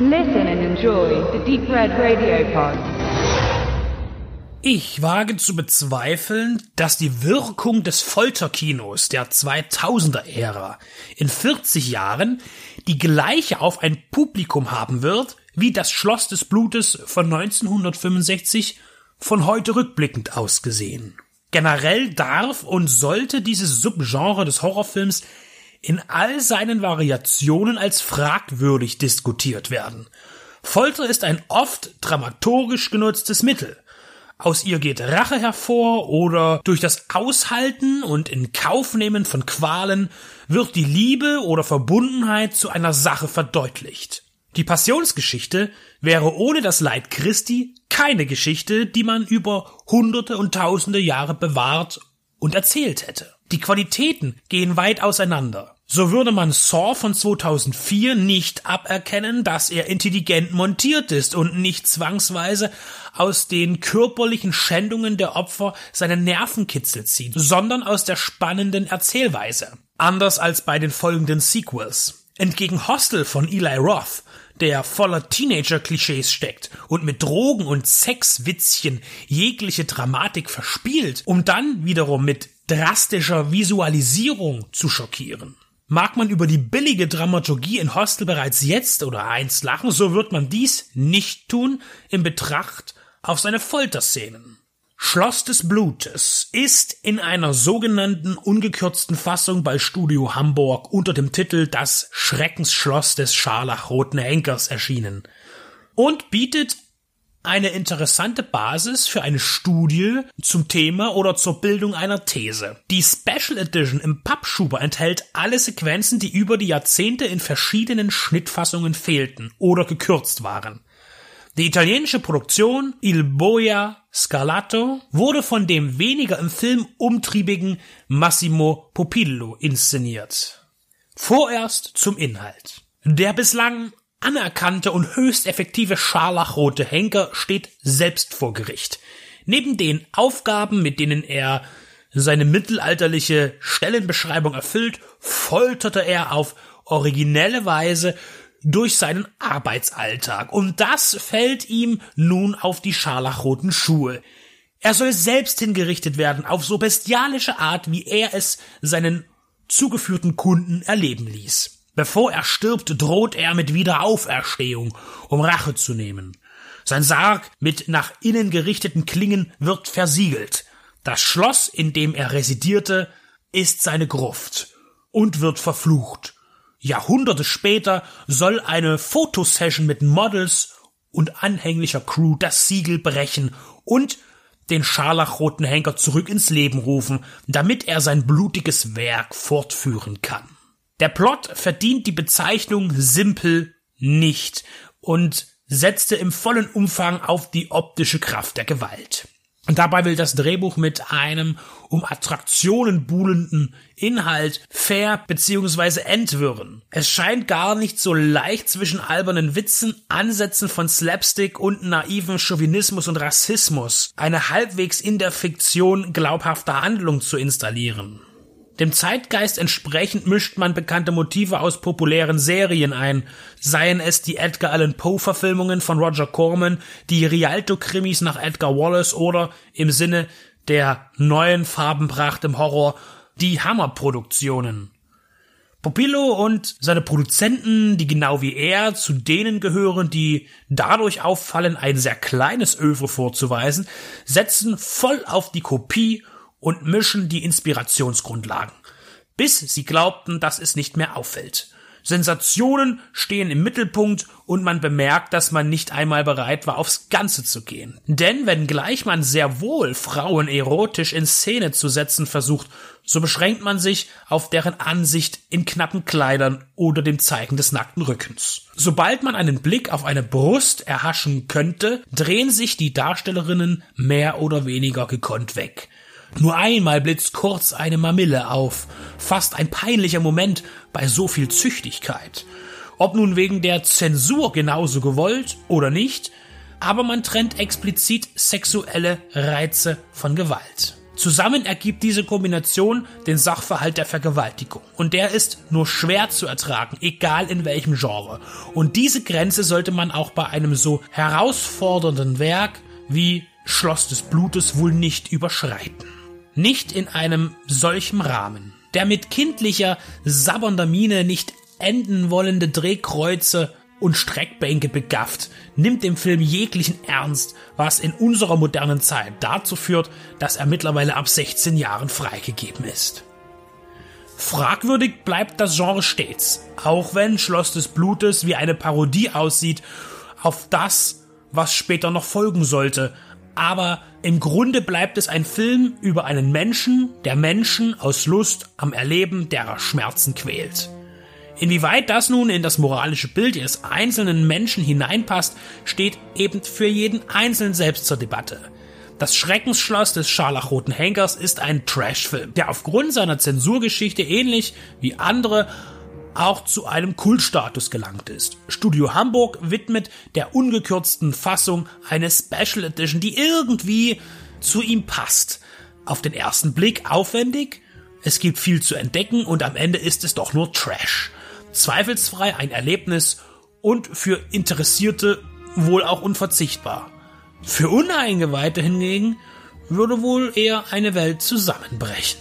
Listen and enjoy the Deep Red Radio Pod. Ich wage zu bezweifeln, dass die Wirkung des Folterkinos der 2000er-Ära in 40 Jahren die gleiche auf ein Publikum haben wird, wie das Schloss des Blutes von 1965 von heute rückblickend ausgesehen. Generell darf und sollte dieses Subgenre des Horrorfilms in all seinen Variationen als fragwürdig diskutiert werden. Folter ist ein oft dramaturgisch genutztes Mittel. Aus ihr geht Rache hervor oder durch das Aushalten und in Kaufnehmen von Qualen wird die Liebe oder Verbundenheit zu einer Sache verdeutlicht. Die Passionsgeschichte wäre ohne das Leid Christi keine Geschichte, die man über hunderte und tausende Jahre bewahrt und erzählt hätte. Die Qualitäten gehen weit auseinander. So würde man Saw von 2004 nicht aberkennen, dass er intelligent montiert ist und nicht zwangsweise aus den körperlichen Schändungen der Opfer seine Nervenkitzel zieht, sondern aus der spannenden Erzählweise. Anders als bei den folgenden Sequels. Entgegen Hostel von Eli Roth der voller Teenager-Klischees steckt und mit Drogen und Sexwitzchen jegliche Dramatik verspielt, um dann wiederum mit drastischer Visualisierung zu schockieren. Mag man über die billige Dramaturgie in Hostel bereits jetzt oder einst lachen, so wird man dies nicht tun in Betracht auf seine Folterszenen. Schloss des Blutes ist in einer sogenannten ungekürzten Fassung bei Studio Hamburg unter dem Titel Das Schreckensschloss des scharlachroten Henkers erschienen und bietet eine interessante Basis für eine Studie zum Thema oder zur Bildung einer These. Die Special Edition im Pappschuber enthält alle Sequenzen, die über die Jahrzehnte in verschiedenen Schnittfassungen fehlten oder gekürzt waren. Die italienische Produktion Il Boia Scalato wurde von dem weniger im Film umtriebigen Massimo Popillo inszeniert. Vorerst zum Inhalt. Der bislang anerkannte und höchst effektive scharlachrote Henker steht selbst vor Gericht. Neben den Aufgaben, mit denen er seine mittelalterliche Stellenbeschreibung erfüllt, folterte er auf originelle Weise durch seinen Arbeitsalltag. Und das fällt ihm nun auf die scharlachroten Schuhe. Er soll selbst hingerichtet werden auf so bestialische Art, wie er es seinen zugeführten Kunden erleben ließ. Bevor er stirbt, droht er mit Wiederauferstehung, um Rache zu nehmen. Sein Sarg mit nach innen gerichteten Klingen wird versiegelt. Das Schloss, in dem er residierte, ist seine Gruft und wird verflucht. Jahrhunderte später soll eine Fotosession mit Models und anhänglicher Crew das Siegel brechen und den scharlachroten Henker zurück ins Leben rufen, damit er sein blutiges Werk fortführen kann. Der Plot verdient die Bezeichnung simpel nicht und setzte im vollen Umfang auf die optische Kraft der Gewalt. Und dabei will das Drehbuch mit einem um Attraktionen buhlenden Inhalt fair bzw. entwirren. Es scheint gar nicht so leicht zwischen albernen Witzen, Ansätzen von Slapstick und naiven Chauvinismus und Rassismus eine halbwegs in der Fiktion glaubhafte Handlung zu installieren. Dem Zeitgeist entsprechend mischt man bekannte Motive aus populären Serien ein, seien es die Edgar Allan Poe Verfilmungen von Roger Corman, die Rialto-Krimis nach Edgar Wallace oder im Sinne der neuen Farbenpracht im Horror die Hammer-Produktionen. Popillo und seine Produzenten, die genau wie er zu denen gehören, die dadurch auffallen, ein sehr kleines Öwe vorzuweisen, setzen voll auf die Kopie und mischen die Inspirationsgrundlagen, bis sie glaubten, dass es nicht mehr auffällt. Sensationen stehen im Mittelpunkt und man bemerkt, dass man nicht einmal bereit war, aufs Ganze zu gehen. Denn wenngleich man sehr wohl Frauen erotisch in Szene zu setzen versucht, so beschränkt man sich auf deren Ansicht in knappen Kleidern oder dem Zeigen des nackten Rückens. Sobald man einen Blick auf eine Brust erhaschen könnte, drehen sich die Darstellerinnen mehr oder weniger gekonnt weg. Nur einmal blitzt kurz eine Mamille auf, fast ein peinlicher Moment bei so viel Züchtigkeit. Ob nun wegen der Zensur genauso gewollt oder nicht, aber man trennt explizit sexuelle Reize von Gewalt. Zusammen ergibt diese Kombination den Sachverhalt der Vergewaltigung. Und der ist nur schwer zu ertragen, egal in welchem Genre. Und diese Grenze sollte man auch bei einem so herausfordernden Werk wie Schloss des Blutes wohl nicht überschreiten. Nicht in einem solchen Rahmen. Der mit kindlicher, sabbernder Miene nicht enden wollende Drehkreuze und Streckbänke begafft, nimmt dem Film jeglichen Ernst, was in unserer modernen Zeit dazu führt, dass er mittlerweile ab 16 Jahren freigegeben ist. Fragwürdig bleibt das Genre stets, auch wenn Schloss des Blutes wie eine Parodie aussieht auf das, was später noch folgen sollte, aber im Grunde bleibt es ein Film über einen Menschen, der Menschen aus Lust am Erleben derer Schmerzen quält. Inwieweit das nun in das moralische Bild eines einzelnen Menschen hineinpasst, steht eben für jeden Einzelnen selbst zur Debatte. Das Schreckensschloss des scharlachroten Henkers ist ein Trashfilm, der aufgrund seiner Zensurgeschichte ähnlich wie andere auch zu einem Kultstatus gelangt ist. Studio Hamburg widmet der ungekürzten Fassung eine Special Edition, die irgendwie zu ihm passt. Auf den ersten Blick aufwendig, es gibt viel zu entdecken und am Ende ist es doch nur Trash zweifelsfrei ein Erlebnis und für Interessierte wohl auch unverzichtbar. Für Uneingeweihte hingegen würde wohl eher eine Welt zusammenbrechen.